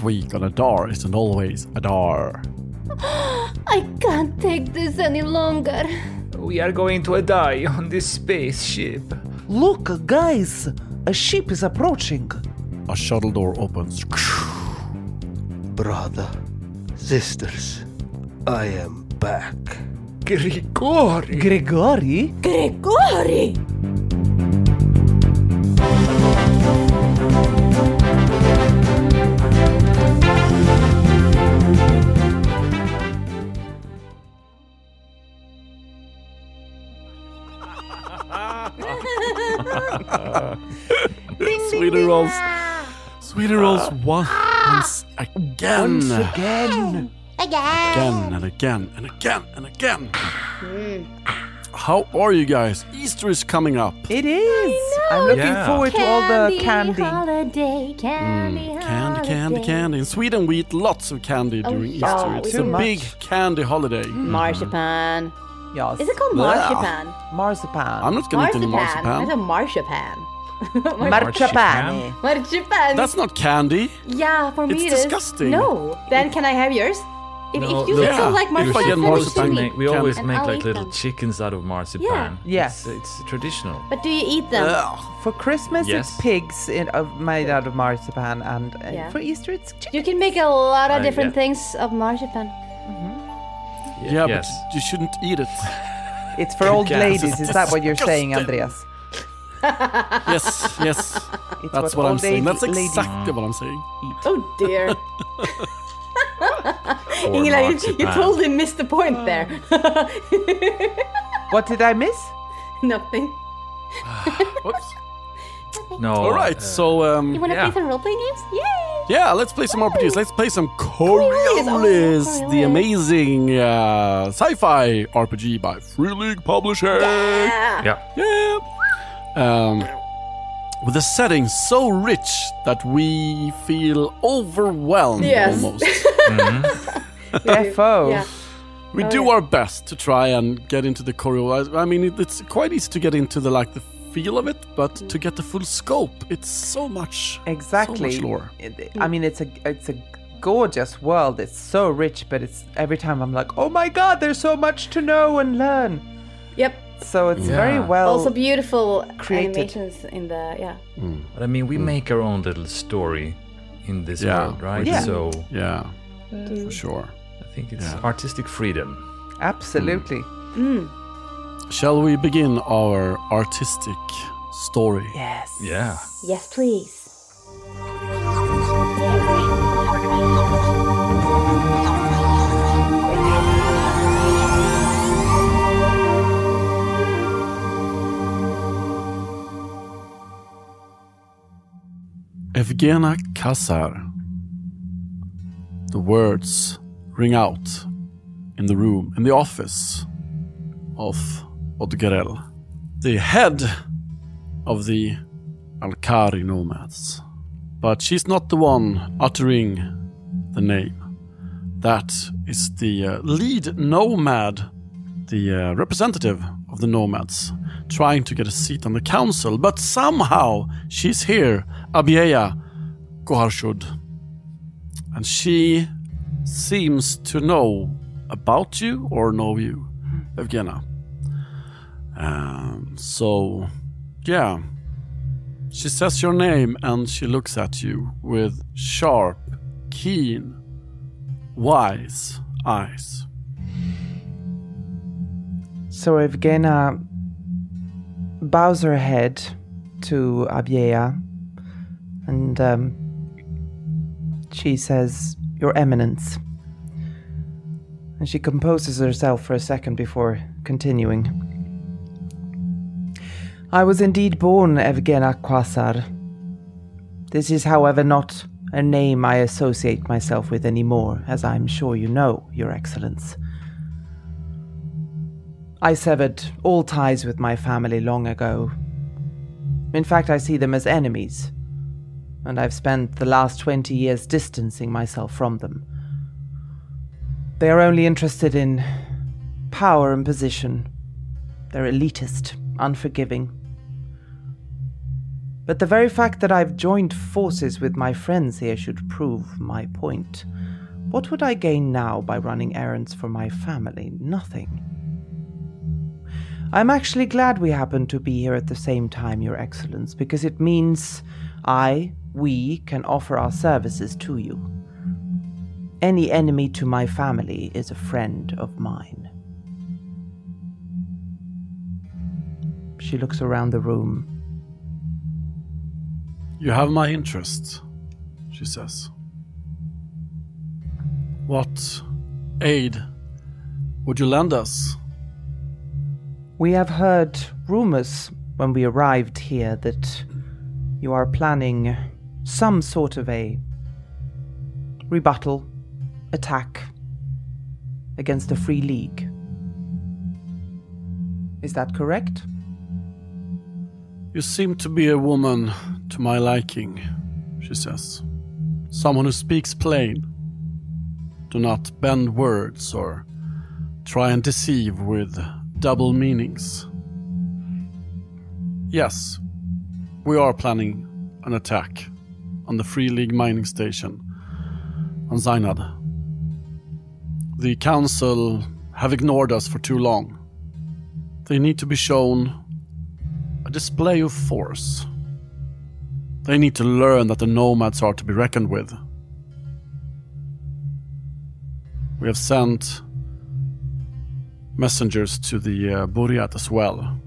This week on Adar isn't always Adar. I can't take this any longer. We are going to die on this spaceship. Look, guys, a ship is approaching. A shuttle door opens. Brother, sisters, I am back. Grigori! Grigori? Gregory! Sweden rolls ah. once again. Once again. Again and again and again and again. Hmm. How are you guys? Easter is coming up. It is. I'm looking Yeah. forward to all the candy. holiday, candy, Mm, Candy, candy, holiday. candy. In Sweden, we eat lots of candy oh, during yeah, Easter. It's do a much. big candy holiday. Hmm. Mm-hmm. Marzipan. Yes. Is it called Yeah. marzipan? Marzipan. I'm not gonna eat any Marzipan. I marzipan. said marzipan. Marzipan. Marzipan. That's not candy. yeah, for me It's it is. disgusting. No. Then can I have yours? If, No, if you look- don't Yeah, like if I marzipan, get send it marzipan. Make- we always And make I'll like eat little them. chickens out of marzipan. Yeah. Yes. It's, it's traditional. But do you eat them? Ugh. For Christmas, Yes. it's pigs in, of, made out of marzipan, and uh, Yeah. for Easter, it's chicken. You can make a lot of Uh, different yeah. things of marzipan. Yeah, yes. but you shouldn't eat it. It's for old Yes. ladies. Is that what you're saying, Disgusting. Andreas? Yes, yes. It's That's what, I'm old saying. That's exactly what I'm saying. eat. Oh dear. Ingela, you, you totally missed the point there. What did I miss? Nothing. Whoops. No. All right, uh, so um, You want to Yeah. play some role playing games? Yay! yeah, let's play some RPGs. Let's play some Coriolis. Oh, the amazing uh, sci-fi RPG by Free League Publishing. Yeah. Yeah. Yeah. Um, with a setting so rich that we feel overwhelmed Yes. almost. FO. Yeah. We Oh, do yeah. our best to try and get into the choreo. I I mean, it, it's quite easy to get into the like the feel of it, but to get the full scope, it's so much, Exactly. so much lore. It- I mean, it's a it's a gorgeous world. It's so rich, but it's every time I'm like, oh my god, there's so much to know and learn. Yep. So it's very well. also beautiful created. animations in the yeah. Mm. But I mean, we mm. make our own little story in this Yeah, world, right? Yeah. So Yeah, mm. for sure. I think it's Yeah. artistic freedom. Absolutely. Shall we begin our artistic story? Yes. Yeah. Yes, please. Evgena Kasar. The words ring out in the room, in the office of Odgerel, the head of the Alkari nomads. But she's not the one uttering the name. That is the uh, lead nomad, the uh, representative of the nomads, trying to get a seat on the council. But somehow she's here, Abieya Goharshud. And she seems to know about you or know you, Evgena. Um, so, yeah. She says your name and she looks at you with sharp, keen, wise eyes. So Evgena bows her head to Abieya and um, she says, Your Eminence. And she composes herself for a second before continuing. I was indeed born Evgena Kwasar. This is, however, not a name I associate myself with anymore, as I'm sure you know, Your Excellence. I severed all ties with my family long ago. In fact, I see them as enemies, and I've spent the last 20 years distancing myself from them. They are only interested in power and position. They're elitist, unforgiving. But the very fact that I've joined forces with my friends here should prove my point. What would I gain now by running errands for my family? Nothing. I'm actually glad we happen to be here at the same time, Your Excellence, because it means I, we, can offer our services to you. Any enemy to my family is a friend of mine. She looks around the room. You have my interest, she says. What aid would you lend us? We have heard rumors when we arrived here that you are planning some sort of a rebuttal, attack against the Free League. Is that correct? You seem to be a woman to my liking, she says. Someone who speaks plain. Do not bend words or try and deceive with double meanings. Yes, we are planning an attack on the Free League mining station on Zainad. The Council have ignored us for too long. They need to be shown a display of force. They need to learn that the nomads are to be reckoned with. We have sent messengers to the uh, Buryat as well,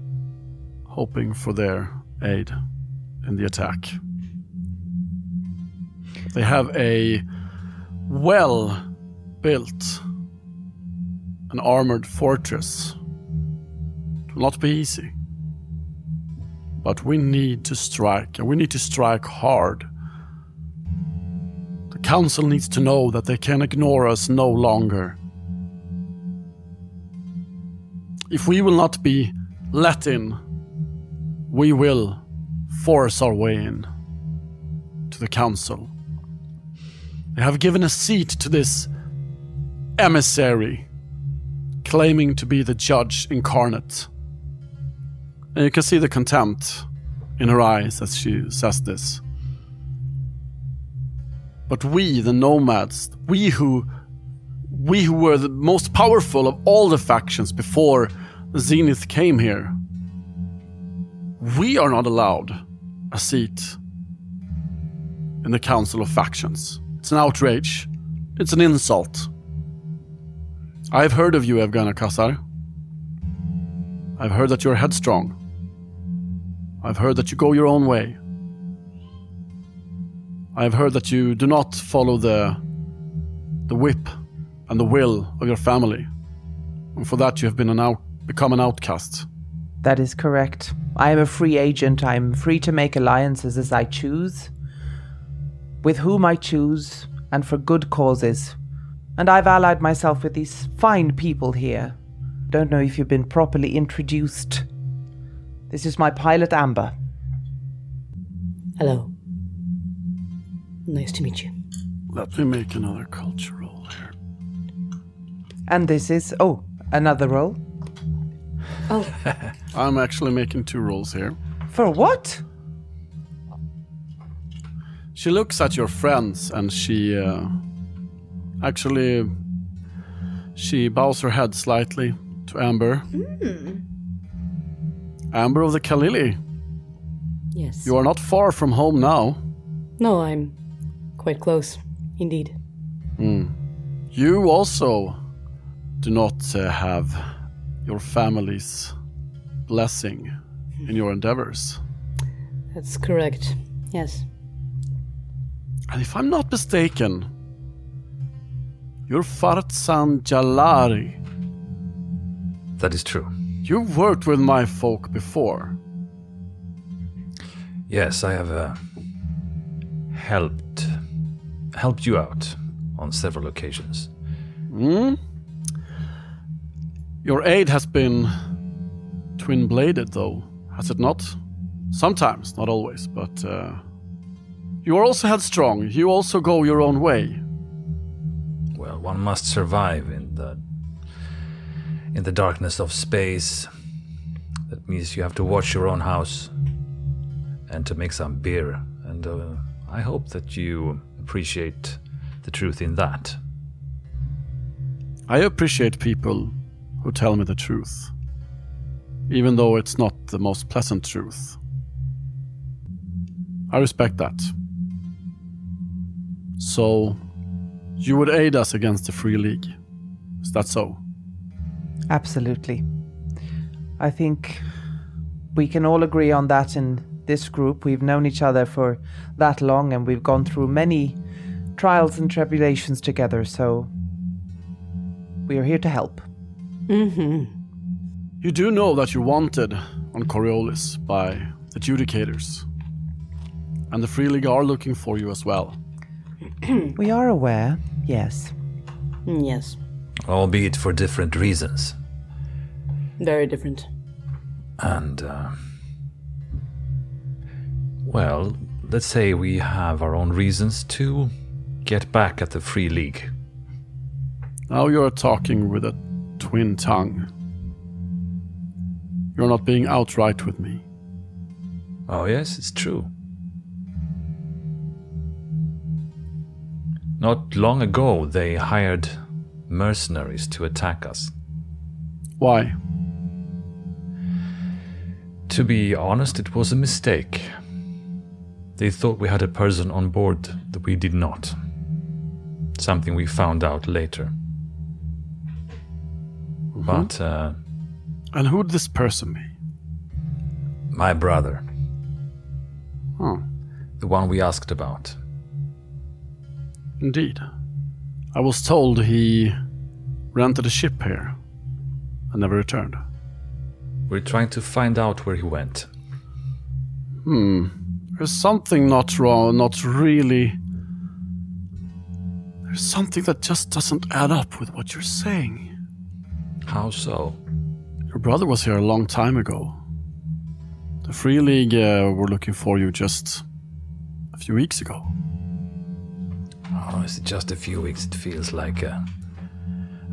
hoping for their aid in the attack. They have a well built an armored fortress. It will not be easy. But we need to strike, and we need to strike hard. The Council needs to know that they can ignore us no longer. If we will not be let in, we will force our way in to the Council. They have given a seat to this emissary claiming to be the judge incarnate. And you can see the contempt in her eyes as she says this. But we, the nomads, we who we who were the most powerful of all the factions before Zenith came here, we are not allowed a seat in the Council of Factions. It's an outrage. It's an insult. I've heard of you, Evgena Kassar. I've heard that you're headstrong. I've heard that you go your own way. I've heard that you do not follow the the whip and the will of your family. And for that you have been an out, become an outcast. That is correct. I am a free agent. I am free to make alliances as I choose, with whom I choose, and for good causes. And I've allied myself with these fine people here. Don't know if you've been properly introduced. This is my pilot, Amber. Hello. Nice to meet you. Let me make another culture roll here. And this is, oh, another roll. Oh, I'm actually making two rolls here. For what? She looks at your friends and she uh, actually she bows her head slightly to Amber. Amber of the Kalili, yes. you are not far from home now. No, I'm quite close, indeed. You also do not uh, have your family's blessing in your endeavors. That's correct. Yes. And if I'm not mistaken, you're Farsan Jalari. That is true. You've worked with my folk before. Yes, I have uh, helped helped you out on several occasions. Hmm? Your aid has been twin bladed, though, has it not? Sometimes, not always, but uh, you are also headstrong. You also go your own way. Well, one must survive in the in the darkness of space. That means you have to watch your own house and to make some beer. And uh, I hope that you appreciate the truth in that. I appreciate people who tell me the truth, even though it's not the most pleasant truth. I respect that. So, you would aid us against the Free League. Is that so? Absolutely. I think we can all agree on that in this group. We've known each other for that long and we've gone through many trials and tribulations together, so we are here to help. Mm-hmm. You do know that you're wanted on Coriolis by the Judicators. And the Free League are looking for you as well. We are aware, yes. Yes. Albeit for different reasons. Very different. And, uh, well, let's say we have our own reasons to get back at the Free League. Now you're talking with a twin tongue. You're not being outright with me. Oh, yes, it's true. Not long ago, they hired mercenaries to attack us. Why? To be honest, it was a mistake. They thought we had a person on board that we did not. Something we found out later. But uh, And who'd this person be? my brother, Oh, the one we asked about, indeed. I was told he rented a ship here and never returned. we're trying to find out where he went. Hmm. There's something not wrong, not really. There's something that just doesn't add up with what you're saying. How so? Your brother was here a long time ago. The Free League uh, were looking for you just a few weeks ago. Oh, is it just a few weeks? It feels like a,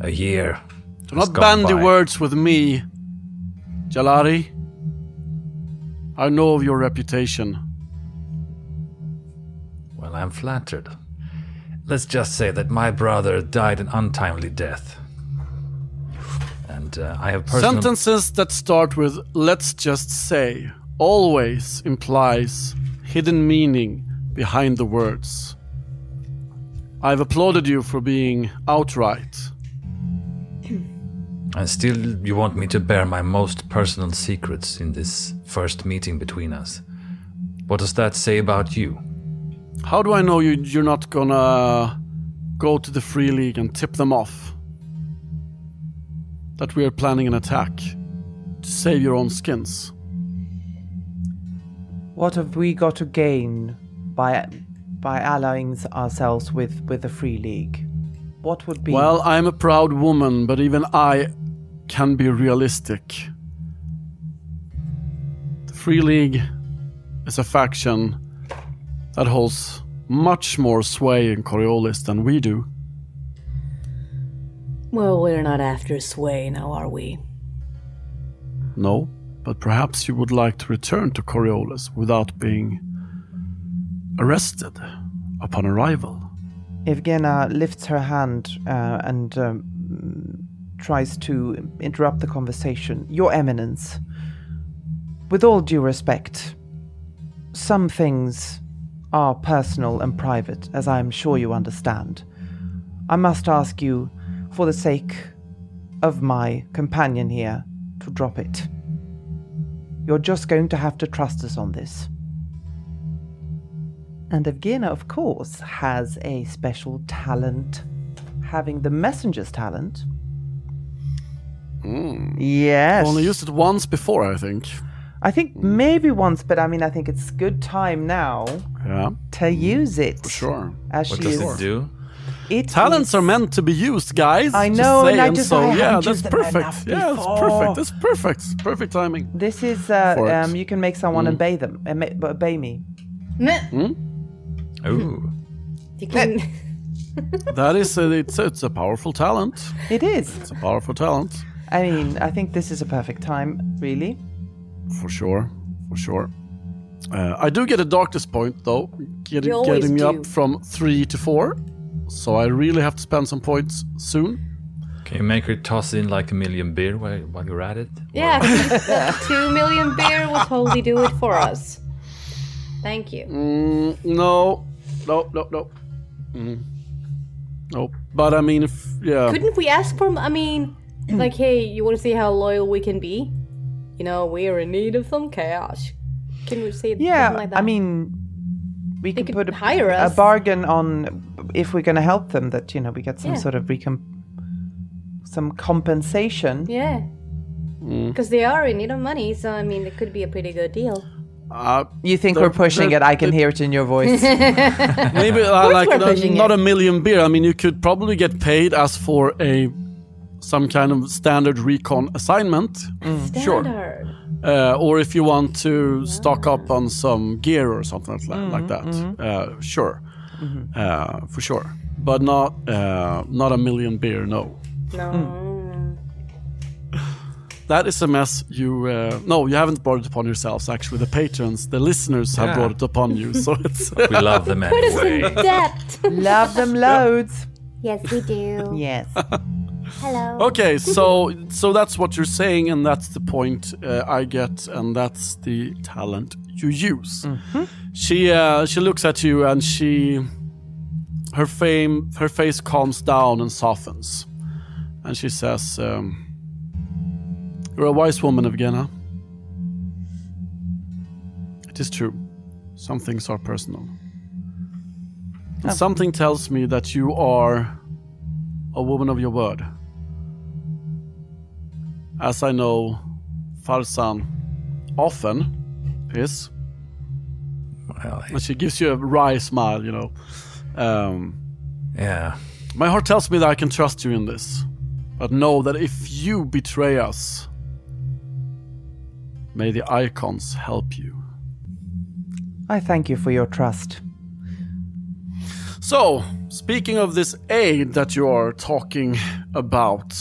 a year. Do not bandy by. words with me, Jalari. I know of your reputation. Well, I'm flattered. Let's just say that my brother died an untimely death. And uh, I have personal... Sentences that start with let's just say always implies hidden meaning behind the words. I've applauded you for being outright. And still, you want me to bear my most personal secrets in this first meeting between us. What does that say about you? How do I know you, you're not gonna go to the Free League and tip them off? That we are planning an attack to save your own skins. What have we got to gain by by allying ourselves with with the Free League? What would be Well, I'm a proud woman, but even I can be realistic. The Free League is a faction that holds much more sway in Coriolis than we do. Well, we're not after sway now, are we? No, but perhaps you would like to return to Coriolis without being arrested upon arrival. Evgena lifts her hand uh, and um, tries to interrupt the conversation. Your Eminence, with all due respect, some things are personal and private, as I am sure you understand. I must ask you, for the sake of my companion here, to drop it. You're just going to have to trust us on this. And Evgena, of course, has a special talent, having the messenger's talent. Mm. Yes. Only used it once before, I think. I think maybe once, but I mean, I think it's good time now Yeah, to use it. for sure. As What she does is. it do? It Talents is- are meant to be used, guys. I Just know, and I just- so I yeah, haven't that's used them perfect. Yeah, it's before. perfect. That's perfect. Perfect timing. This is uh, um, you can make someone obey them, obey, obey me. Ooh. You can. That is, a, it's, it's a powerful talent. It is. It's a powerful talent. I mean, I think this is a perfect time, really. For sure, for sure. Uh, I do get a darkness point though, getting, getting me do. up from three to four. So I really have to spend some points soon. Can you make her toss in like a million beer while, while you're at it? Yeah, two million beer will totally do it for us. Thank you. Mm, no, no, no, no. Mm. No, but I mean, if yeah, Couldn't we ask for? I mean, like, hey, you want to see how loyal we can be? You know, we're in need of some cash. Can we say Yeah, something like that? Yeah, I mean, we can could put a, hire a us. bargain on if we're going to help them that you know we get some Yeah. sort of recom- some compensation. yeah, Mm. because they are in need of money. So I mean, it could be a pretty good deal. uh, You think The- we're pushing the- it? I can hear it in your voice. maybe uh, like not, not a million beer. I mean, you could probably get paid as for a some kind of standard recon assignment, sure. Standard. Uh, or if you want to stock up on some gear or something like, Mm-hmm, like that, uh, sure, uh, for sure. But not uh, not a million beer, no. No. That is a mess. You uh, no, you haven't brought it upon yourselves. Actually, the patrons, the listeners have Yeah. brought it upon you. So it's We love them Put us in debt. Love them loads. Yes, we do. Yes. Hello. okay. So so that's what you're saying, and that's the point uh, I get, and that's the talent you use. She uh, she looks at you, and she her fame her face calms down and softens, and she says, um, "You're a wise woman, Evgena. It is true. Some things are personal. And something tells me that you are a woman of your word. As I know, Farsan often is. Well, And she gives you a wry smile, you know. Um, yeah. my heart tells me that I can trust you in this. But know that if you betray us, may the icons help you. I thank you for your trust. So, speaking of this aid that you are talking about,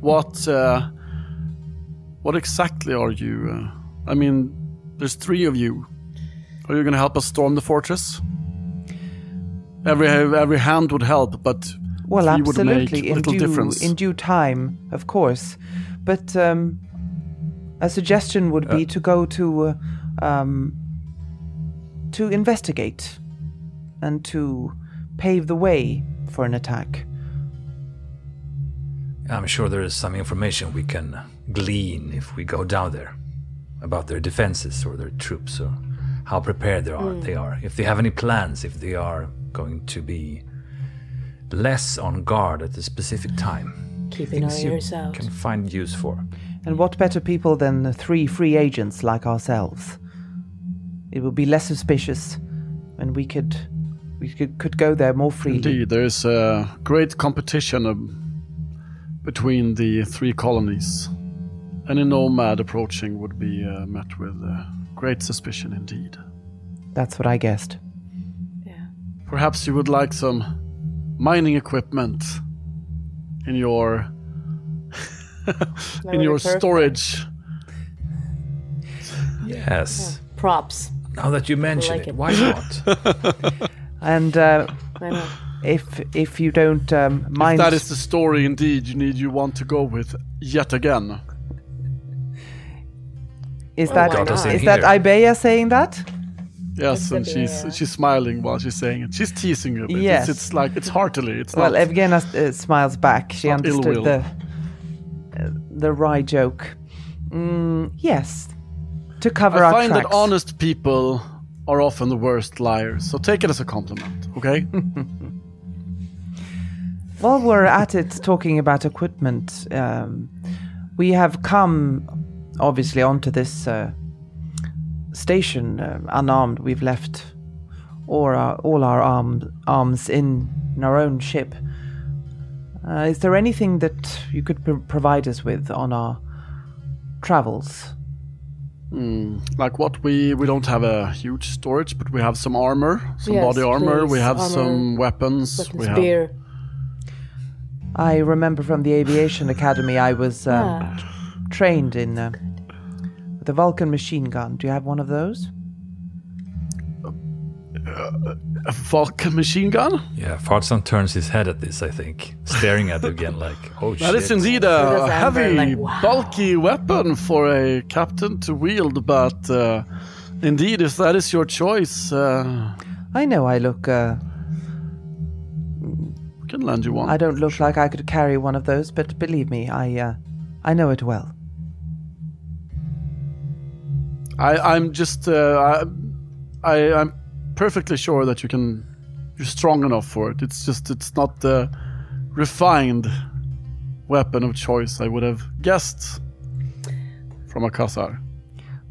what uh, what exactly are you? Uh, I mean, there's three of you. Are you going to help us storm the fortress? Every every hand would help, but Well, three would make absolutely. In little due, difference. in due time, of course. But um, a suggestion would be to go to uh, um, to investigate and to pave the way for an attack. I'm sure there is some information we can glean if we go down there about their defenses or their troops or how prepared they are. They are. If they have any plans, if they are going to be less on guard at a specific time. Keeping our Things you ears out. can find use for. And what better people than the three free agents like ourselves? It would be less suspicious, and we could we could, could go there more freely. indeed, there is a great competition um, between the three colonies. Any nomad approaching would be uh, met with uh, great suspicion indeed. That's what I guessed. Yeah. Perhaps you would like some mining equipment in your in your be perfect. storage. Yes. Props. Now that you mention like it, it. why not? And uh, if if you don't um, mind, If that is the story indeed you need you want to go with yet again. Is Oh, that why Got us in is that here. Abieya saying that? Yes, and That's she's she's smiling while she's saying it. She's teasing you a bit. Yes. It's, it's like it's heartily. It's Well, not. Evgena uh, smiles back. She understood the uh, the wry joke. Mm, yes, to cover I our find tracks. that honest people are often the worst liars. So take it as a compliment, okay? While we're at it, talking about equipment, um, we have come obviously onto this uh, station uh, unarmed. We've left all our, all our arm, arms in, in our own ship. Uh, is there anything that you could pro- provide us with on our travels? like what we we don't have a huge storage, but we have some armor, some Yes, body armor. We have armor, some weapons. Weapons, we have beer. I remember from the aviation academy I was um, Ah. Trained in uh, with a Vulcan machine gun. Do you have one of those? A Vulcan machine gun? Yeah, Farsan turns his head at this, I think, staring at it again like, oh shit. That is indeed So a heavy, like, wow. bulky weapon for a captain to wield, but uh, indeed, if that is your choice, uh, I know I look. Uh, can lend you one. I don't look like I could carry one of those, but believe me, I. Uh, I know it well. I, I'm just, uh, I, I, I'm perfectly sure that you can, you're strong enough for it. It's just, it's not the refined weapon of choice I would have guessed from a Khazar.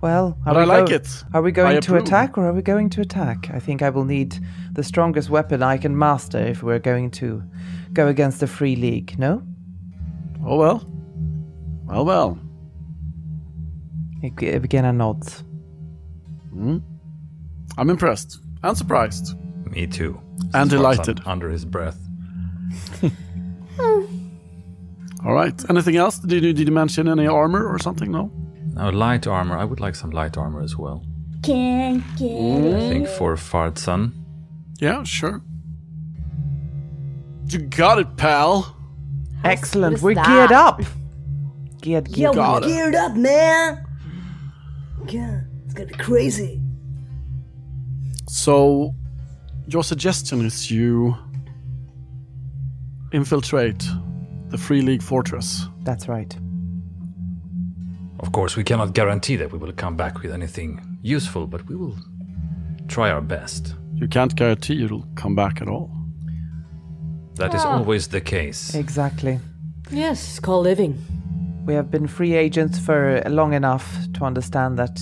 Well, But we I like go- it. Are we I going to approve. attack or are we going to attack? I think I will need the strongest weapon I can master if we're going to go against the Free League, no? Oh well. Well, well. Ig- Beginner nods. Hmm? I'm impressed and surprised. Me too. And Farsan delighted. Under his breath. All right. Anything else? Did you, did you mention any armor or something? No? Now, light armor. I would like some light armor as well. Can't get. I think for Farsan. Yeah, sure. You got it, pal. Excellent. We're that? geared up. Geared, Yeah, geared. Got we're geared up, man. Yeah, it's gonna be crazy. So, your suggestion is you infiltrate the Free League fortress. That's right. Of course, we cannot guarantee that we will come back with anything useful, but we will try our best. You can't guarantee it'll come back at all. That is ah. always the case. Exactly. Yes, it's called living. We have been free agents for long enough to understand that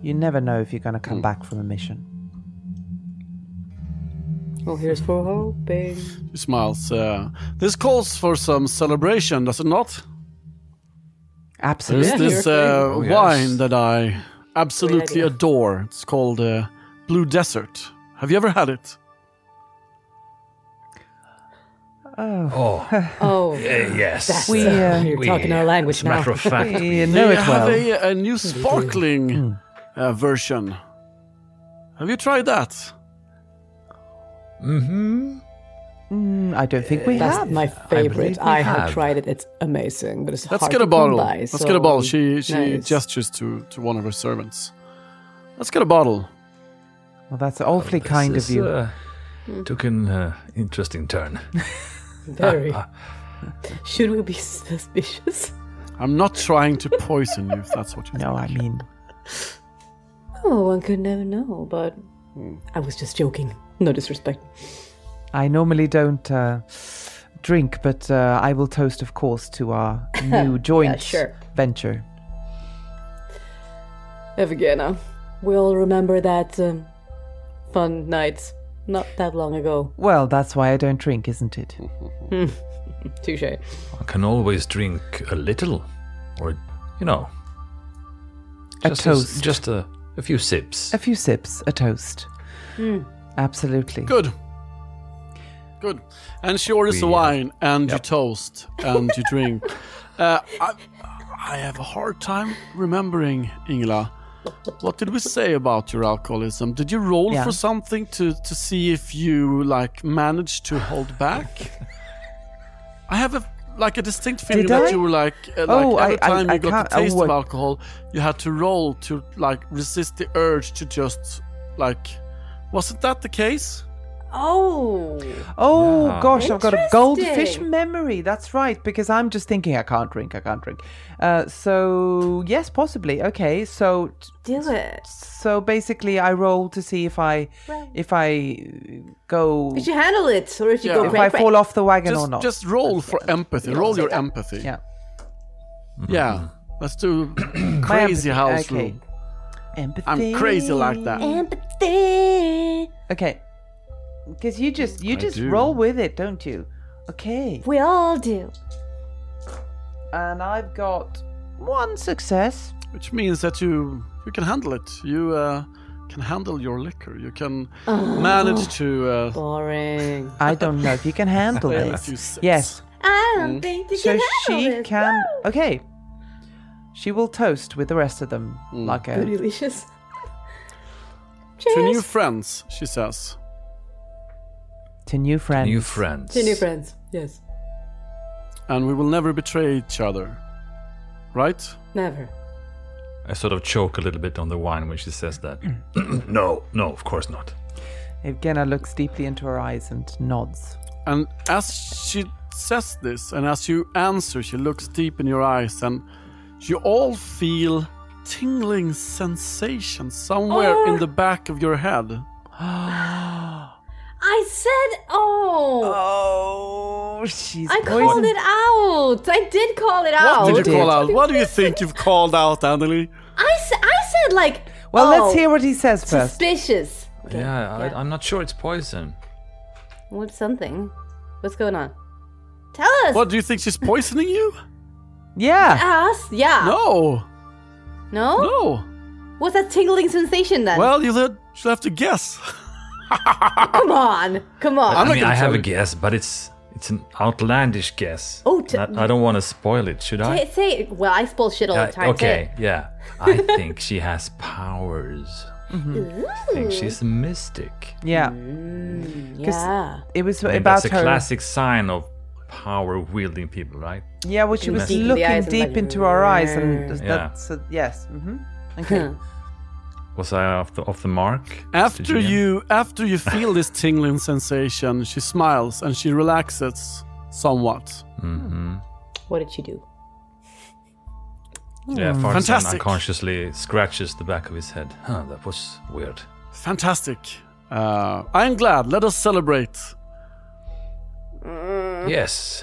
you never know if you're going to come back from a mission. Well, here's for hoping. He smiles. Uh, this calls for some celebration, does it not? Absolutely. There's this uh, Oh, yes. wine that I absolutely adore. It's called uh, Blue Desert. Have you ever had it? Oh, Oh, eh, yes. We, uh, you're We- talking our language As a matter of fact, We know they it have well. a, a new sparkling uh, version. Have you tried that? mm-hmm. Mm, I don't think we That's have. my favorite. we I, have. have. tried it. It's amazing, but it's Let's hard get a bottle. come by, Let's so- get a bottle. She she Nice. gestures to to one of her servants. Let's get a bottle. Well, that's awfully kind of you. Uh, took an uh, interesting turn. Very. Should we be suspicious? I'm not trying to poison you, if that's what you mean. no, I mean, Oh, one could never know, but I was just joking. No disrespect. I normally don't uh, drink, but uh, I will toast, of course, to our new joint sure. venture. Evgena, we'll remember that um, fun night not that long ago. Well, that's why I don't drink, isn't it? Touche. I can always drink a little, or you know, A just toast. just a, a few sips. A few sips, a toast. Absolutely. Good. Good. And she orders the We- wine, and you Yep. toast, and you drink. Uh, I, I have a hard time remembering, Ingela. What did we say about your alcoholism? Did you roll Yeah. for something to, to see if you like managed to hold back? I have a like a distinct feeling that you were like, uh, like Oh, every I- I- time I you got can't- the taste of alcohol, you had to roll to like resist the urge to just like. Wasn't that the case? Oh, Oh Yeah. gosh, I've got a goldfish memory. That's right, because I'm just thinking I can't drink, I can't drink. Uh, so yes, possibly. Okay, so do it. so basically, I roll to see if I Right. if I go Did you handle it, or did you Yeah. go if crack, I crack? fall off the wagon or not. just roll for empathy. Roll your that. empathy. yeah, Yeah. Let's do My crazy empathy, house okay. rule. Empathy. I'm crazy like that. Empathy. Okay, because you just you I just do. roll with it, don't you? Okay, We all do. and I've got one success. Which means that you you can handle it. You uh, can handle your liquor. You can manage to. Uh, Boring. I don't know if you can handle Well, a this. Yes. I don't think you So can she handle this. can. Okay. She will toast with the rest of them, like a. Delicious. to new friends, she says. To new friends. New friends. To new friends. Yes. And we will never betray each other. Right? Never. I sort of choke a little bit on the wine when she says that. Mm. no, no, of course not. Evgena looks deeply into her eyes and nods. And as she says this, and as you answer, she looks deep in your eyes, and you all feel tingling sensation somewhere in oh. the back of your head. I said, oh. Oh, she's I called it out. I did call it out. What did you did. call out? What do you think you've called out, Anneli? I, sa- I said like. Well, oh, let's hear what he says first. Suspicious. Okay, yeah, I, I'm not sure it's poison. What's something? What's going on? Tell us. What do you think she's poisoning you? Yeah. Us? Yeah. No, No? no. What's that tingling sensation then? Well, you'll you'll have to guess. come on. Come on. I'm I mean, I have a guess, but it's it's an outlandish guess. Oh, t- I, I don't want to spoil it, should I? Say, say it. Well, I spoil shit all Uh, the time. okay, yeah. I think she has powers. I think she's a mystic. Yeah. Say Yeah. It was I mean, about that's a her. classic sign of power wielding people, right? Yeah, well, she was Deep looking deep into our eyes, and Yeah. that's uh, yes. hmm Okay. Was I off the off the mark? After you- you after you feel this tingling sensation, she smiles and she relaxes somewhat. What did she do? Yeah, Farsan Fantastic. unconsciously scratches the back of his head. Huh, that was weird. Fantastic. Uh, I am glad. Let us celebrate. Yes.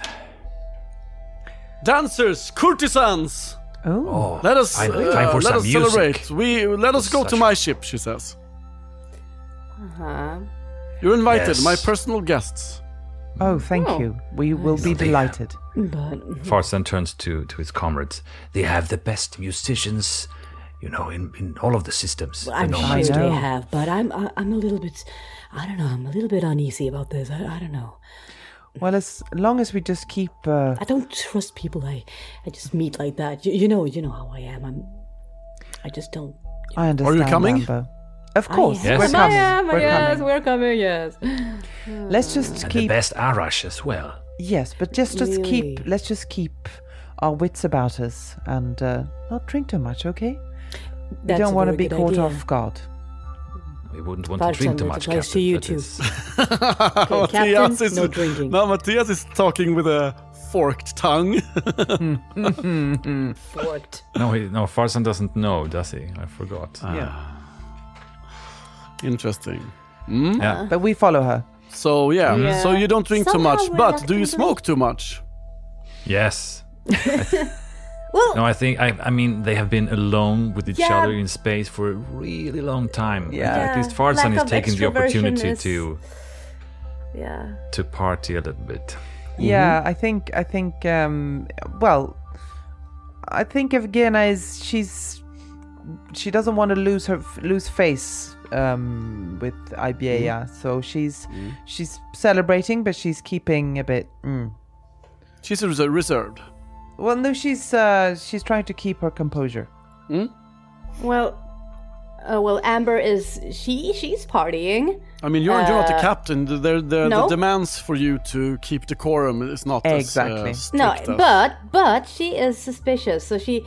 Dancers, courtesans, Oh. Oh, let us I- uh, time for let some us music. celebrate. We let us go to my ship. She says. Uh-huh. You're invited, Yes. my personal guests. Oh, thank Oh. you. We will be delighted. But Farsan turns to, to his comrades. They have the best musicians, you know, in, in all of the systems. I'm the sure they have, but I'm I, I'm a little bit I don't know, I'm a little bit uneasy about this. I, I don't know. Well, as long as we just keep. Uh, I don't trust people I I just meet like that. You, you know, you know how I am. I'm I just don't. I understand. Are you coming? Amber. Of course, Yes. we're Am coming. yeah, we're yes, coming. we're coming. Yes. Let's just And keep. the best Arash as well. Yes, but just just keep. Let's just keep our wits about us and uh, not drink too much, okay? we don't want to be caught idea. off guard. We wouldn't want Farsan, to drink too much. applies to Captain, you but too. it's- Captain, Matthias is no drinking. No, Matthias is talking with a forked tongue. Forked. No, he, no, Farsan doesn't know, does he? I forgot. Ah. Yeah. Interesting. Mm. Mm. yeah. But we follow her. So yeah, Yeah. so you don't drink too much, but do you smoke too much? Yes. Well, No, I think I, I mean they have been alone with each Yeah. other in space for a really long time. Yeah. At least Yeah, Farsan lack is taking the opportunity is- to yeah. to party a little bit. Yeah, I think I think um well I think Evgena is she's she doesn't want to lose her lose face um with Abieya, so she's she's celebrating but she's keeping a bit mm. She's res- reserved. Well, no, she's uh she's trying to keep her composure. Hmm? Well, uh, well, Amber is she? She's partying. I mean, you're, you're not the Uh, captain. The, the, the, no. the demands for you to keep decorum is not Exactly. as uh, No, as- but but she is suspicious, so she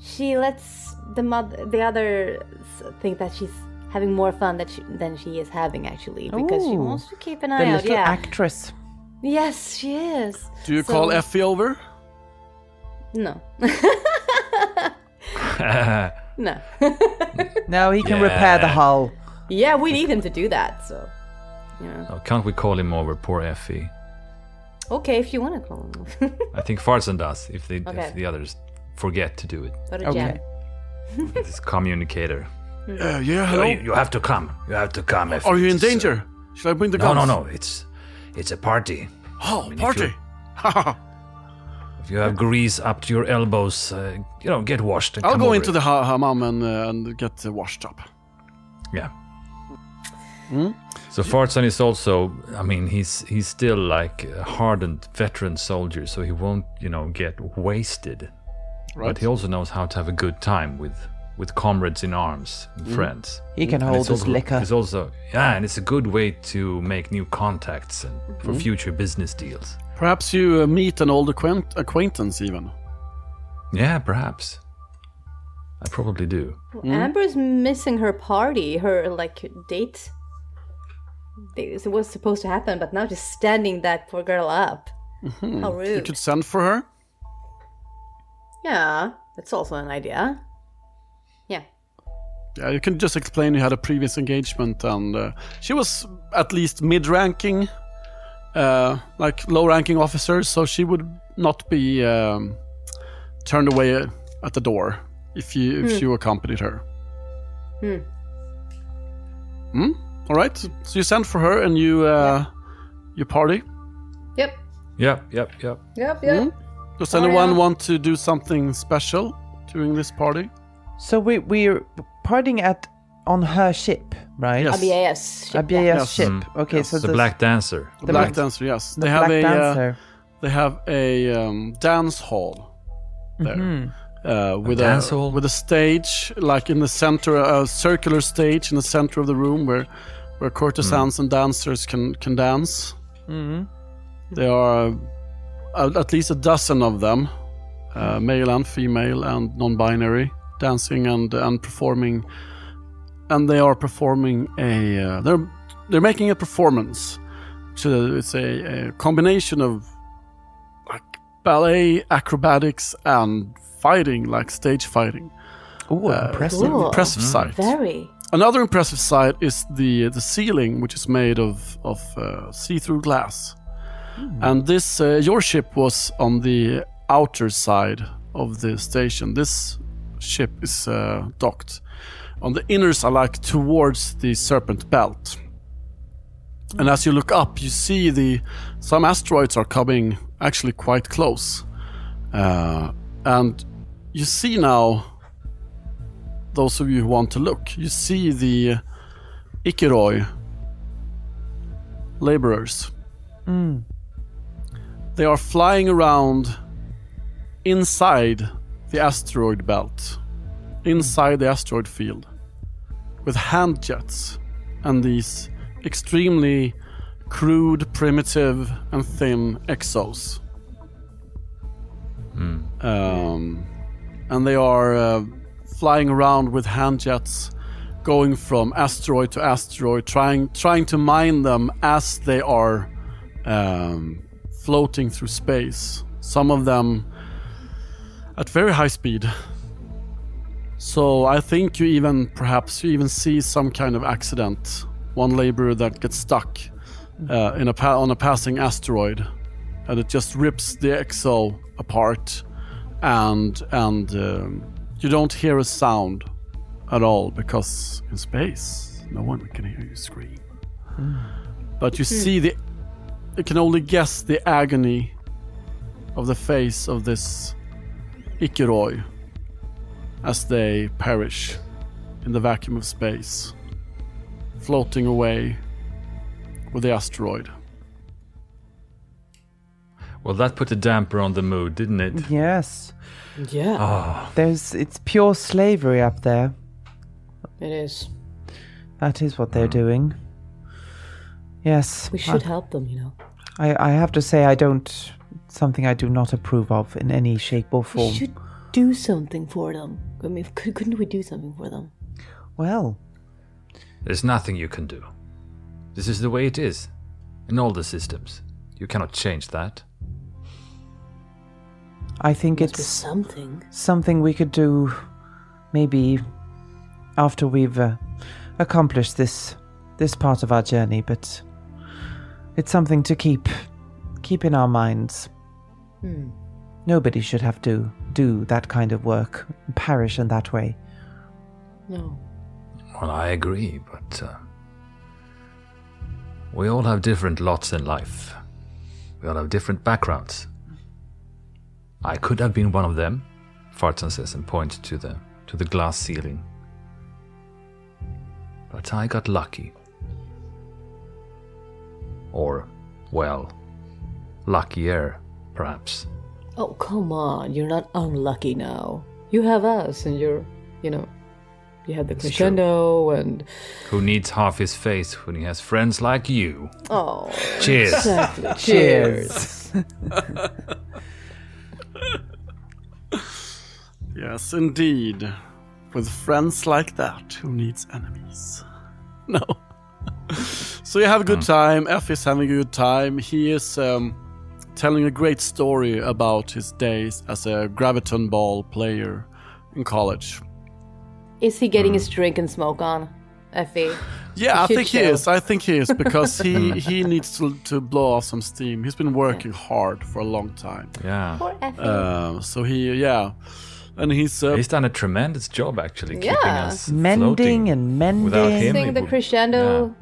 she lets the mother the others think that she's having more fun that she, than she is having actually because she wants to keep an eye The eye out. little Yeah. actress. yes, she is. Do you So- call Effie over? No. no. No, he can repair the hull. yeah, we need him to do that. So, you know. Oh, can't we call him over? Poor Effie. Okay, if you want to call him. I think Farsan does. If they Okay. if the others forget to do it, Go to Okay. This communicator. Uh, yeah, hello. You, you have to come. You have to come. Effie. Are you in It's, uh, danger? Should I bring the No, guns? no, no. It's it's a party. Oh, mean, party. you- If you have grease up to your elbows, uh, you know, get washed. And I'll come go over into it. the ha- hammam and, uh, and get uh, washed up. Yeah. So Farsan is also, I mean, he's he's still like a hardened veteran soldier, so he won't, you know, get wasted. Right. But he also knows how to have a good time with with comrades in arms and friends. He can And hold it's his also, liquor. It's also yeah, and it's a good way to make new contacts and for future business deals. Perhaps you uh, meet an old acquaint- acquaintance even. Yeah, perhaps. I probably do. Amber's missing her party, her like date. It was supposed to happen, but now just standing that poor girl up. How rude! You could send for her. Yeah, that's also an idea. Yeah. Yeah, you can just explain you had a previous engagement, and uh, she was at least mid-ranking, uh, like low-ranking officer, so she would not be um, turned away uh, at the door if you if you accompanied her. Hmm. All right. So you send for her, and you uh, you party. Yep. Yep, yep, yep. Yep. Yep. Does Oh, anyone yeah. want to do something special during this party? So we we're partying at on her ship, right? Yes. ABAS. ship, ABAS. Yes. ship. Mm. Okay, Yes. so The the Black Dancer. The The Black Black- Dancer, yes. the They have Black a uh, Dancer. they have a um, dance hall there Mhm. uh, with dance a hall? with a stage like in the center, a circular stage in the center of the room where where courtesans and dancers can can dance. Mhm. There are uh, at least a dozen of them, uh, male and female and non-binary, dancing and and performing. And they are performing a uh, they're they're making a performance. So it's a, a combination of like ballet, acrobatics, and fighting, like stage fighting. Oh, Uh, impressive. it's an Cool. impressive sight. Very. Another impressive sight is the the ceiling, which is made of of uh, see-through glass. And this uh, your ship was on the outer side of the station. This ship is uh, docked on the inner like towards the Serpent Belt. And as you look up, you see the some asteroids are coming actually quite close, uh, and you see now those of you who want to look, you see the Ikiroi laborers. They are flying around inside the asteroid belt, inside the asteroid field, with hand jets and these extremely crude, primitive, and thin exos. Um, and they are uh, flying around with hand jets, going from asteroid to asteroid, trying trying to mine them as they are um, floating through space. Some of them at very high speed. So I think you even perhaps you even see some kind of accident. One laborer that gets stuck uh, in a pa- on a passing asteroid, and it just rips the exo apart, and and um, you don't hear a sound at all because in space no one can hear you scream. But you see the you can only guess the agony of the face of this Ikiroi as they perish in the vacuum of space, floating away with the asteroid. Well, that put a damper on the mood, didn't it? Yes. Yeah, Oh, There's it's pure slavery up there. it is. That is what they're hmm. doing. Yes. We should help them, you know. I, I have to say I don't something I do not approve of in any shape or We form. should do something for them. I mean, could, couldn't we do something for them? Well, there's nothing you can do. This is the way it is in all the systems. You cannot change that. I think Must it's something. something we could do maybe after we've uh, accomplished this this part of our journey but it's something to keep keep in our minds Hmm. Nobody should have to do that kind of work perish in that way No. Well, I agree, but uh, we all have different lots in life. We all have different backgrounds. I could have been one of them, Farsan says and points to the to the glass ceiling. But I got lucky. Or, well, luckier, perhaps. Oh, come on. You're not unlucky now. You have us, and you're, you know, you had the true. crescendo, and. Who needs half his face when he has friends like you? Oh, Cheers. exactly. Cheers. Yes, indeed. With friends like that, who needs enemies? No. so you have a good time. F is having a good time. He is um, telling a great story about his days as a graviton ball player in college. Is he getting his drink and smoke on? Effie. Yeah, I Shit think he is. I think he is because he he needs to to blow off some steam. He's been working hard for a long time. Yeah. Poor Effie. Uh, so he yeah, and he's uh, He's done a tremendous job actually keeping Yeah. us Mending floating. and mending. Without him, Sing the would- crescendo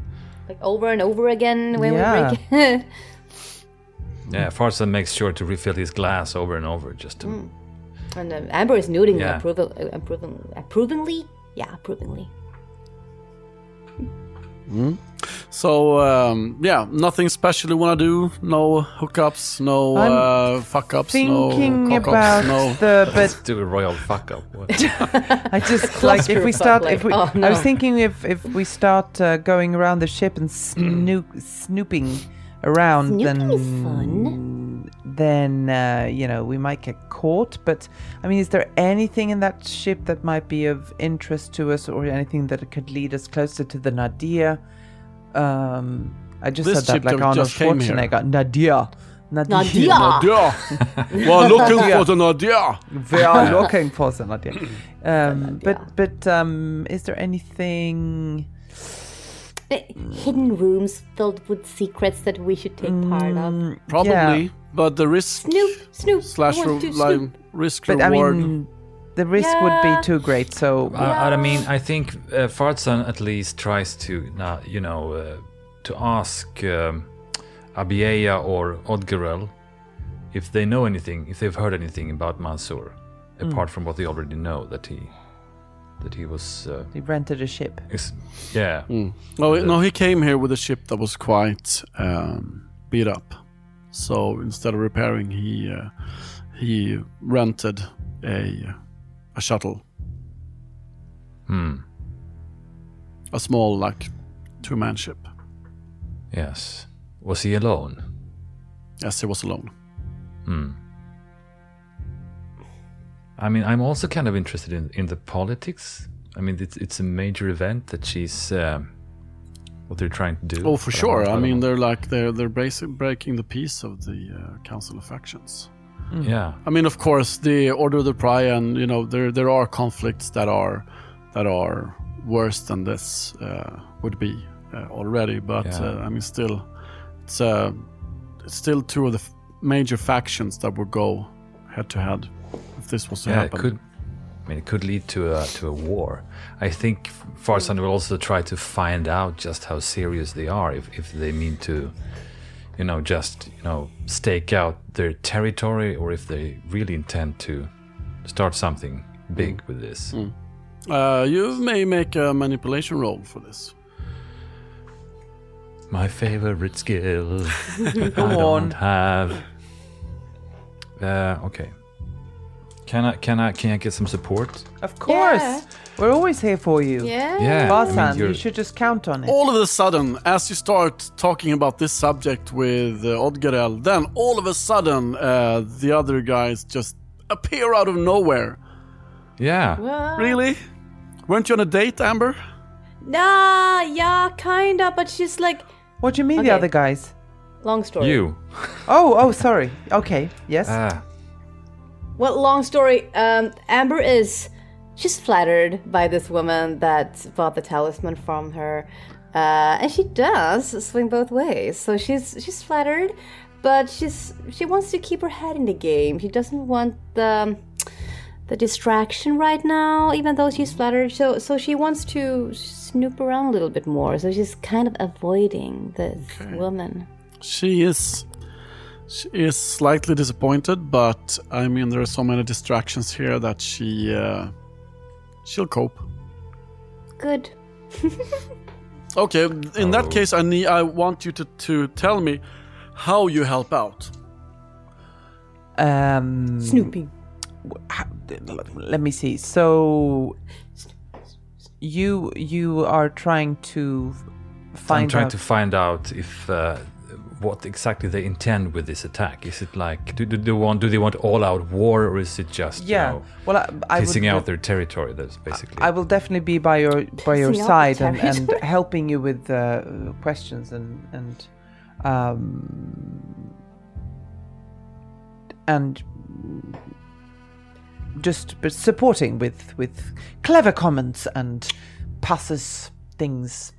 like over and over again when Yeah. we break. Yeah, Farsan makes sure to refill his glass over and over just to. and uh, Amber is noting Yeah. approval, uh, approving, approvingly. Yeah, approvingly. So um, yeah, nothing special you want to do. No hookups, no I'm uh, fuck ups, no Thinking cock about ups, no. the but Let's do a royal fuck up. I just like if we start if we oh, I was thinking if if we start uh, going around the ship and snoop, snooping around Snooping then fun. then uh, you know we might get caught but I mean is there anything in that ship that might be of interest to us or anything that could lead us closer to the Nadia um I just This said that like Arnold just came here. Schwarzenegger Nadia Nadia, Nadia. Nadia, we're looking for the Nadia. we are looking for the Nadia. Um, but but um, is there anything? Uh, Hidden rooms filled with secrets that we should take part of. Mm, Probably, yeah, but the risk Snoop, Snoop. slash I re- to like, Snoop. risk but I mean, the risk would be too great. So I, I mean, I think uh, Farsan at least tries to, now, you know, uh, to ask um, Abieya or Odgerel if they know anything, if they've heard anything about Mansour, apart from what they already know that he, that he was, uh, he rented a ship. ex- yeah, no, no, he came here with a ship that was quite um, beat up. So instead of repairing, he uh, he rented a a shuttle, hmm, a small like two man ship. yes. Was he alone? Yes, he was alone. Hmm. I mean, I'm also kind of interested in, in the politics. I mean, it's, it's a major event that she's um, what they're trying to do. Oh, for but I sure. I mean, they're like they're they're basic, breaking the peace of the uh, Council of Factions. yeah, I mean, of course, the Order of the Pariah, and you know, there there are conflicts that are that are worse than this uh, would be uh, already. But Yeah. uh, I mean, still, it's uh, it's still two of the f- major factions that would go head to head if this was to yeah. It could. I mean, it could lead to a to a war. I think Farsan will also try to find out just how serious they are. If if they mean to, you know, just you know, stake out their territory, or if they really intend to start something big with this. Uh, you may make a manipulation roll for this. My favorite skill. I Go on. don't have. Uh, okay. Can I can I can I get some support? Of course, Yeah. we're always here for you. Yeah. Yeah. I Basan, mean, you should just count on it. All of a sudden, as you start talking about this subject with uh, Odgarel, then all of a sudden, uh, the other guys just appear out of nowhere. Yeah. Well, Really? Weren't you on a date, Amber? Nah, yeah, kinda, but she's like, What do you mean the other guys? long story. You. Oh, oh, sorry. Okay, yes. Ah. Well, long story. Um, Amber is she's flattered by this woman that bought the talisman from her, uh, and she does swing both ways. So she's she's flattered, but she's she wants to keep her head in the game. She doesn't want the the distraction right now, even though she's flattered. So so she wants to snoop around a little bit more. So she's kind of avoiding this woman. She is. She is slightly disappointed, but I mean, there are so many distractions here that she uh, she'll cope. Good. Okay, in that case, I need. I want you to to tell me how you help out. Um, Snooping. ha- let me see. So you you are trying to find I'm trying out. to find out if uh, what exactly they intend with this attack. Is it like do, do they want do they want all out war or is it just yeah. you know, well, I, I pissing would, out their territory? That's basically. I will definitely be by your by your side and, and helping you with uh, questions and and um, and just supporting with with clever comments and passes things.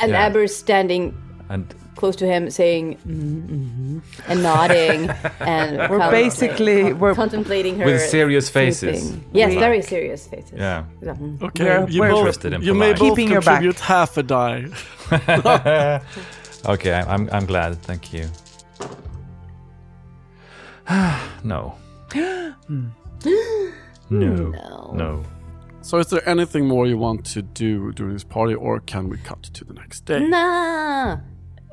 And Yeah. Amber's standing and close to him, saying mm mm and nodding, and We're con- basically- con- we're- contemplating her With serious faces. sleeping. Yes, We- very serious faces. yeah. Yeah. Okay, We're- you we're both interested in you may polite. both Keeping your back. contribute half a die. okay, I- I'm I'm glad. Thank you. no. no. No. No. So, is there anything more you want to do during this party, or can we cut to the next day? Nah.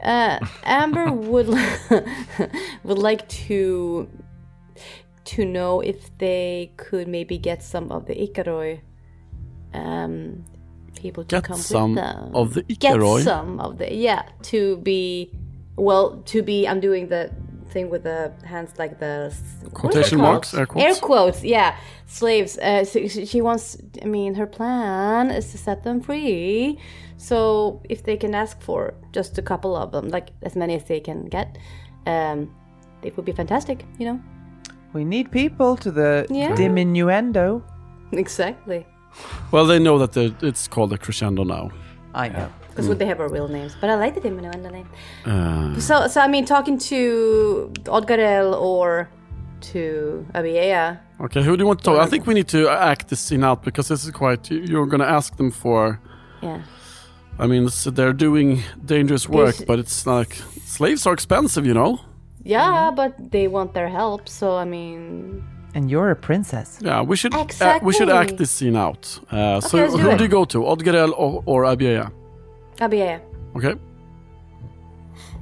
Uh, Amber would would like to to know if they could maybe get some of the Ikaroi um, people to Get come some with them. of the Ikaroi. Get some of the yeah to be well to be. I'm doing the thing with the hands like the what is it Quotation marks, air quotes? Air quotes, yeah. Slaves. Uh, so she she wants. I mean, her plan is to set them free. So if they can ask for just a couple of them, like as many as they can get, um, it would be fantastic. You know. We need people to the Yeah. diminuendo. Exactly. Well, they know that the, it's called a crescendo now. I know. Because would they have our real names? But I like the diminuendo name. Uh, So, so I mean, talking to Odgarel or to Abieya. okay, who do you want to talk? I think we need to act this scene out because this is quite. you- You're going to ask them for. Yeah. I mean, it's, they're doing dangerous work, This- but it's like slaves are expensive, you know. Yeah, but they want their help. So I mean, And you're a princess. Yeah, we should uh, we should act this scene out. Uh, so let's do who do you go to, Odgarel or, or Abieya? Abieya. Okay.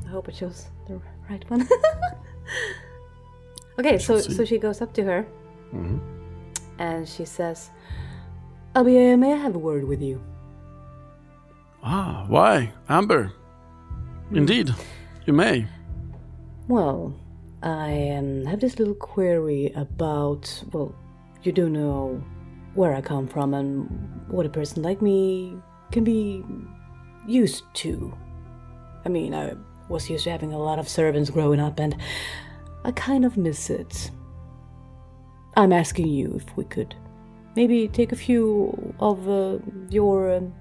I hope I chose the right one. okay, so see. so she goes up to her Mhm. and she says, Abieya, may I have a word with you? Ah, why, Amber? Indeed, you may. Well, I um, have this little query about, well, you do know where I come from and what a person like me can be used to. I mean, I was used to having a lot of servants growing up and I kind of miss it. I'm asking you if we could maybe take a few of uh, your um,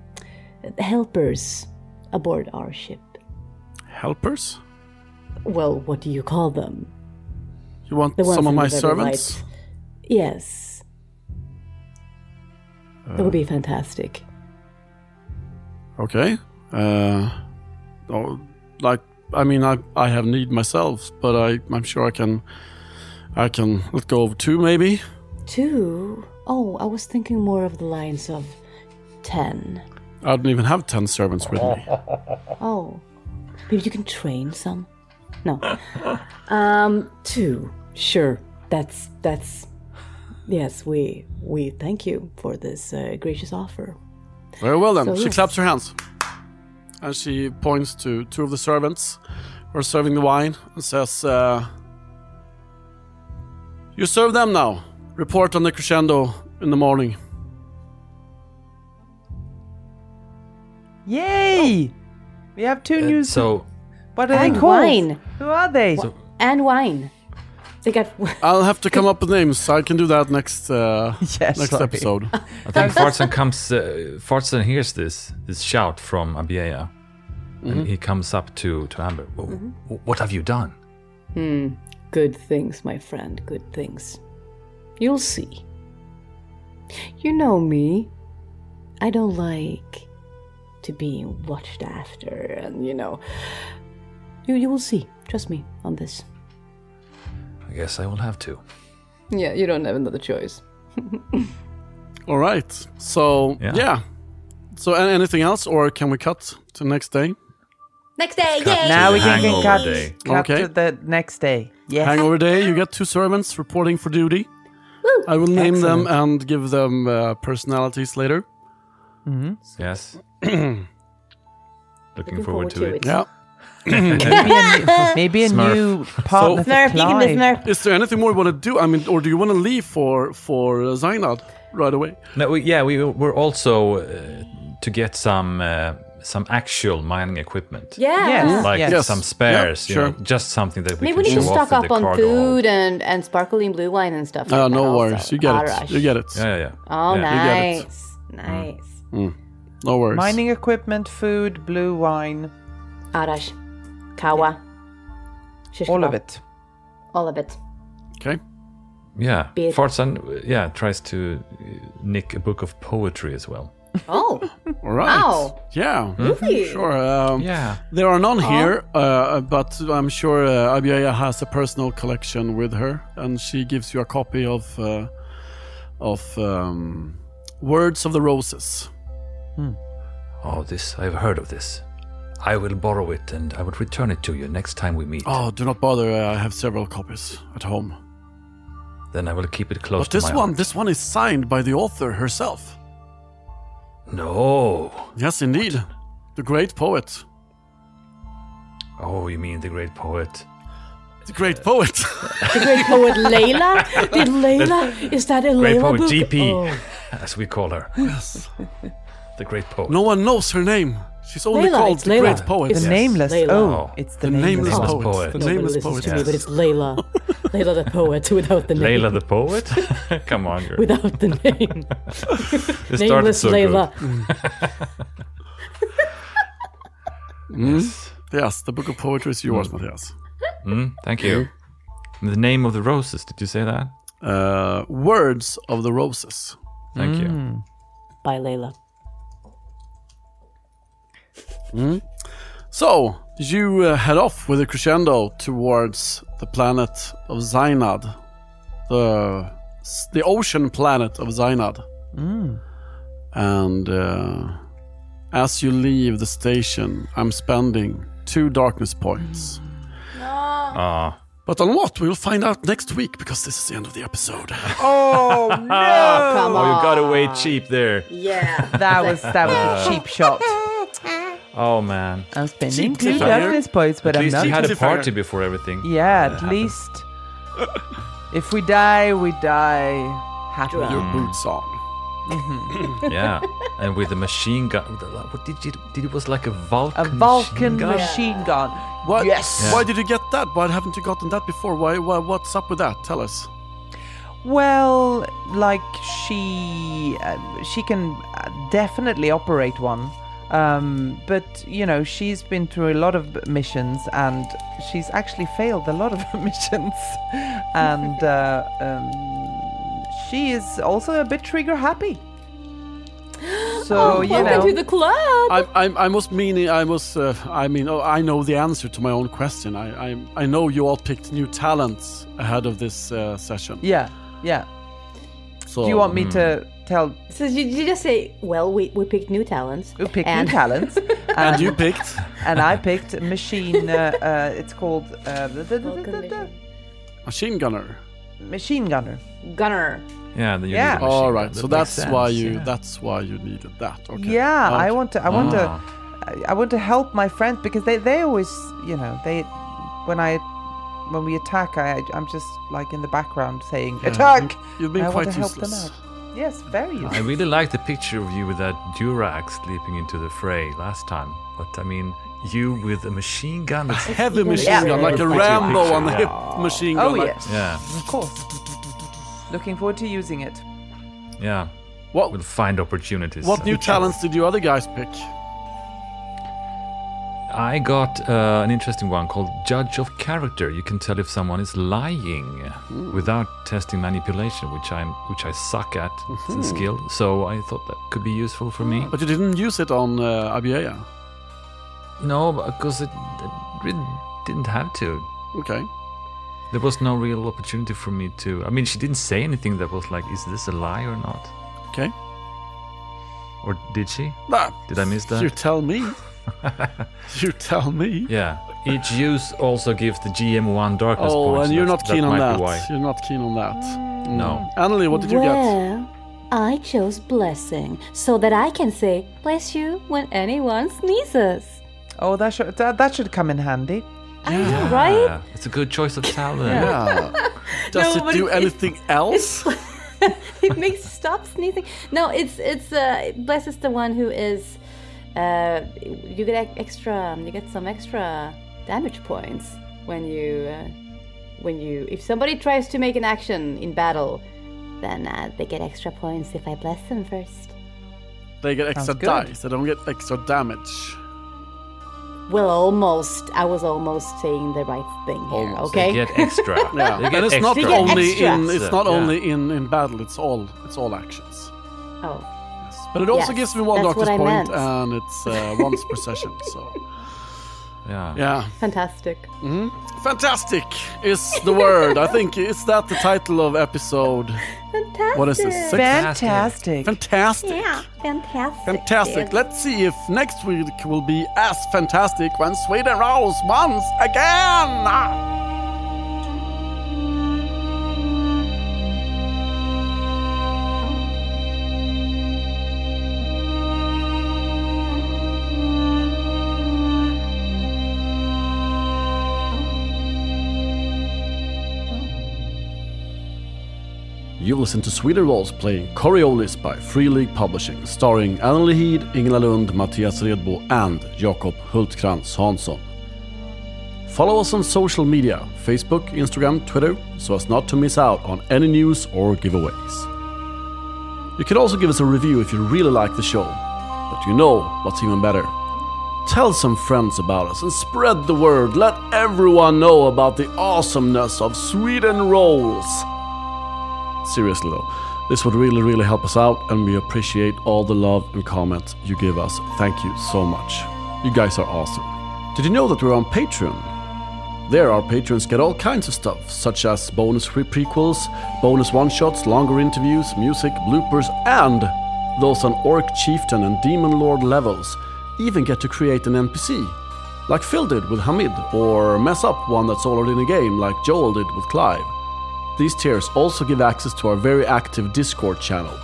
helpers aboard our ship. Helpers? Well, what do you call them? You want The some of my servants? light. Yes. that would be fantastic. Okay. Uh, oh, like I mean, I I have need myself, but I I'm sure I can I can let go of two maybe. Two? Oh, I was thinking more of the lines of ten. I don't even have ten servants with me. Oh, maybe you can train some. No. Um, two. Sure. That's that's. Yes, we we thank you for this uh, gracious offer. Very well then. So, she yes. claps her hands, and she points to two of the servants who are serving the wine and says, uh, "You serve them now. Report on the crescendo in the morning." Yay! We have two Uh, new. so what are they And called? wine. Who are they? And wine. They got. I'll have to come up with names. I can do that next uh, Yeah, next sorry. episode. I think Farsan comes. Uh, Farsan hears this this shout from Abieya, and he comes up to to Amber. "Wh- wh- What have you done? Hmm. Good things, my friend. Good things. You'll see. You know me. I don't like to be watched after, and you know. You you will see. Trust me on this. I guess I will have to. Yeah, you don't have another choice. All right. So Yeah. yeah, So a- anything else, or can we cut to next day? Next day, Cut yay! Now we can Hangover get cut, day. cut Okay. to the next day. Yes. Hangover day, you get two servants reporting for duty. I will name them and give them uh, personalities later. Yes. Looking, forward, to, it. Yeah. Maybe a, new, maybe a Smurf. new partner for Smurf, you can be Clive. Smurf. Is there anything more you want to do? I mean, or do you want to leave for for uh, Zainad right away? No, we, yeah, we were also uh, to get some uh, some actual mining equipment. Yeah. Yes. Like Yes. Yes. some spares, Yeah, you know, just something that we Maybe can we need to stock up on cargo hold. food and, and sparkling blue wine and stuff. Uh, like no worries. also. You get Arash. it. You get it. Yeah, yeah, yeah. Oh, yeah. You get it. nice. Nice. No worries. Mining equipment, food, blue wine, Arash. Kawa. Shish all of it. All of it. Okay. Yeah, Beard. Farsan, uh, yeah, tries to uh, nick a book of poetry as well. Oh, All right. Wow. Yeah. Really? Sure. Um, Yeah. There are none here, uh, but I'm sure uh, Abieya has a personal collection with her, and she gives you a copy of uh, of um, Words of the Roses. Oh, this, I've heard of this. I will borrow it and I will return it to you next time we meet. Oh, do not bother. I have several copies at home. Then I will keep it close But to this one, heart. this one is signed by the author herself. No. Yes, indeed, the great poet. Oh, you mean the great poet? The great poet. the great poet Layla. Did Layla? Is that a Great Layla poet, book? GP, Oh. as we call her. yes. The great poet. No one knows her name. She's only Layla, called it's the Layla. great poet. The Yes. nameless. Layla. Oh, it's the, The nameless, nameless. Nameless poet. poet. The Nobody nameless listens poet. to me, but it's Layla. Layla the poet without the name. Layla the poet? Come on, girl. Without the name. It started Nameless so Layla. good. Yes. Yes, the book of poetry is yours, Mattias. Mm, thank you. The name of the roses, did you say that? Uh, Words of the Roses. Thank Mm. you. By Layla. So, you uh, head off with a crescendo towards the planet of Zainad, the the ocean planet of Zainad. And uh, as you leave the station, I'm spending two darkness points. Ah, But on what? We'll find out next week because this is the end of the episode. Oh no! Come oh, you got away cheap there. Yeah. That was that was a cheap shot. Oh man. I'm spending Cheap two darkness points, but At I'm least not. you had a party before everything. yeah, at happened. least if we die, we die happy. Your boots on. yeah, and with a machine gun. What did you? Did it was like a Vulcan? A Vulcan machine gun? machine gun. What? Yes. Why did you get that? Why haven't you gotten that before? Why, why? What's up with that? Tell us. Well, like she, uh, she can uh, definitely operate one. Um, but you know, she's been through a lot of missions, and she's actually failed a lot of missions, and uh, um, she is also a bit trigger happy. So you Welcome know, to the club. I, I, I must mean, I must, uh, I mean, oh, I know the answer to my own question. I, I, I know you all picked new talents ahead of this uh, session. yeah, yeah. So, Do you want me to tell So you, you just say, well, we, we picked new talents. who picked And- new talents? And you picked. and I picked machine. Uh, uh, it's called uh, the, the, the Machine gunner. machine gunner. Gunner. Yeah, then you Yeah. need a machine gun. right. That So makes that's why you. yeah. That's why you needed that. Okay. Yeah, I want to. I want Ah. to. I- I want to help my friends because they they always you know they when I when we attack I I'm just like in the background saying attack. You've been I want quite to help them useless. Out. Yes, very I really like the picture of you with that Durax leaping into the fray last time. But I mean, you with a machine gun. That's Heavy machine Yeah. gun, like a Rambo on the yeah. hip machine gun. Oh like- yes, yeah, of course. Looking forward to using it. yeah. What? We'll find opportunities. What new talents did you other guys pick? I got uh, an interesting one called Judge of Character. You can tell if someone is lying without testing manipulation, which I'm which I suck at. It's a skill. So I thought that could be useful for me. But you didn't use it on uh, Abieya. No, because it, it really didn't have to. Okay. There was no real opportunity for me to. I mean, she didn't say anything that was like, "Is this a lie or not?" Okay. Or did she? Ah, Did I miss that? You tell me. you tell me. Yeah. Each use also gives the GM one darkness Oh, point. and so you're not keen on that. Why. You're not keen on that. No. Annalie, what did you get? Well, I chose blessing so that I can say bless you when anyone sneezes. Oh, that should that, that should come in handy. I know, right? It's a good choice of talent. Yeah. Does No, it but do it's- anything else? it makes stop sneezing. No, it's it's uh, Bless is the one who is. Uh, you get extra. You get some extra damage points when you uh, when you if somebody tries to make an action in battle, then uh, they get extra points if I bless them first. They get extra dice. They don't get extra damage. Well, almost. I was almost saying the right thing here. Almost. They Okay. get extra. Yeah, They and it's not extra. get only in it's not Yeah. only in in battle. It's all it's all actions. oh. But it also Yes, gives me one that's what darkness I point, meant. and it's uh, once per session. So Yeah. yeah, Fantastic. Mm-hmm. fantastic is the word. I think is that the title of episode. Fantastic. What is this? Six? Fantastic. Fantastic. Yeah, fantastic. Fantastic. Let's see if next week will be as fantastic when Sweden rolls once again. You listen to Sweden Rolls playing Coriolis by Free League Publishing, starring Anna Lehid, Ingela Lund, Mattias Redbo, and Jakob Hultkrantz Hansson. Follow us on social media Facebook, Instagram, Twitter, so as not to miss out on any news or giveaways. You can also give us a review if you really like the show. But you know what's even better? Tell some friends about us and spread the word. Let everyone know about the awesomeness of Sweden Rolls. Seriously though, this would really, really help us out, and we appreciate all the love and comments you give us. Thank you so much. You guys are awesome. Did you know that we're on Patreon? There, our patrons get all kinds of stuff, such as bonus free prequels, bonus one shots, longer interviews, music, bloopers, and those on Orc Chieftain and Demon Lord levels even get to create an NPC, like Phil did with Hamid, or mess up one that's already in the game, like Joel did with Clive. These tiers also give access to our very active Discord channel.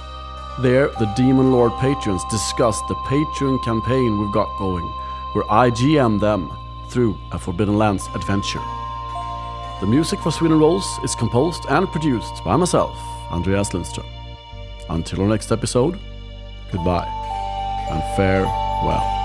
There, the Demon Lord patrons discuss the Patreon campaign we've got going, where I GM them through a Forbidden Lands adventure. The music for Sweden Rolls is composed and produced by myself, Andreas Lindström. Until our next episode, goodbye and farewell.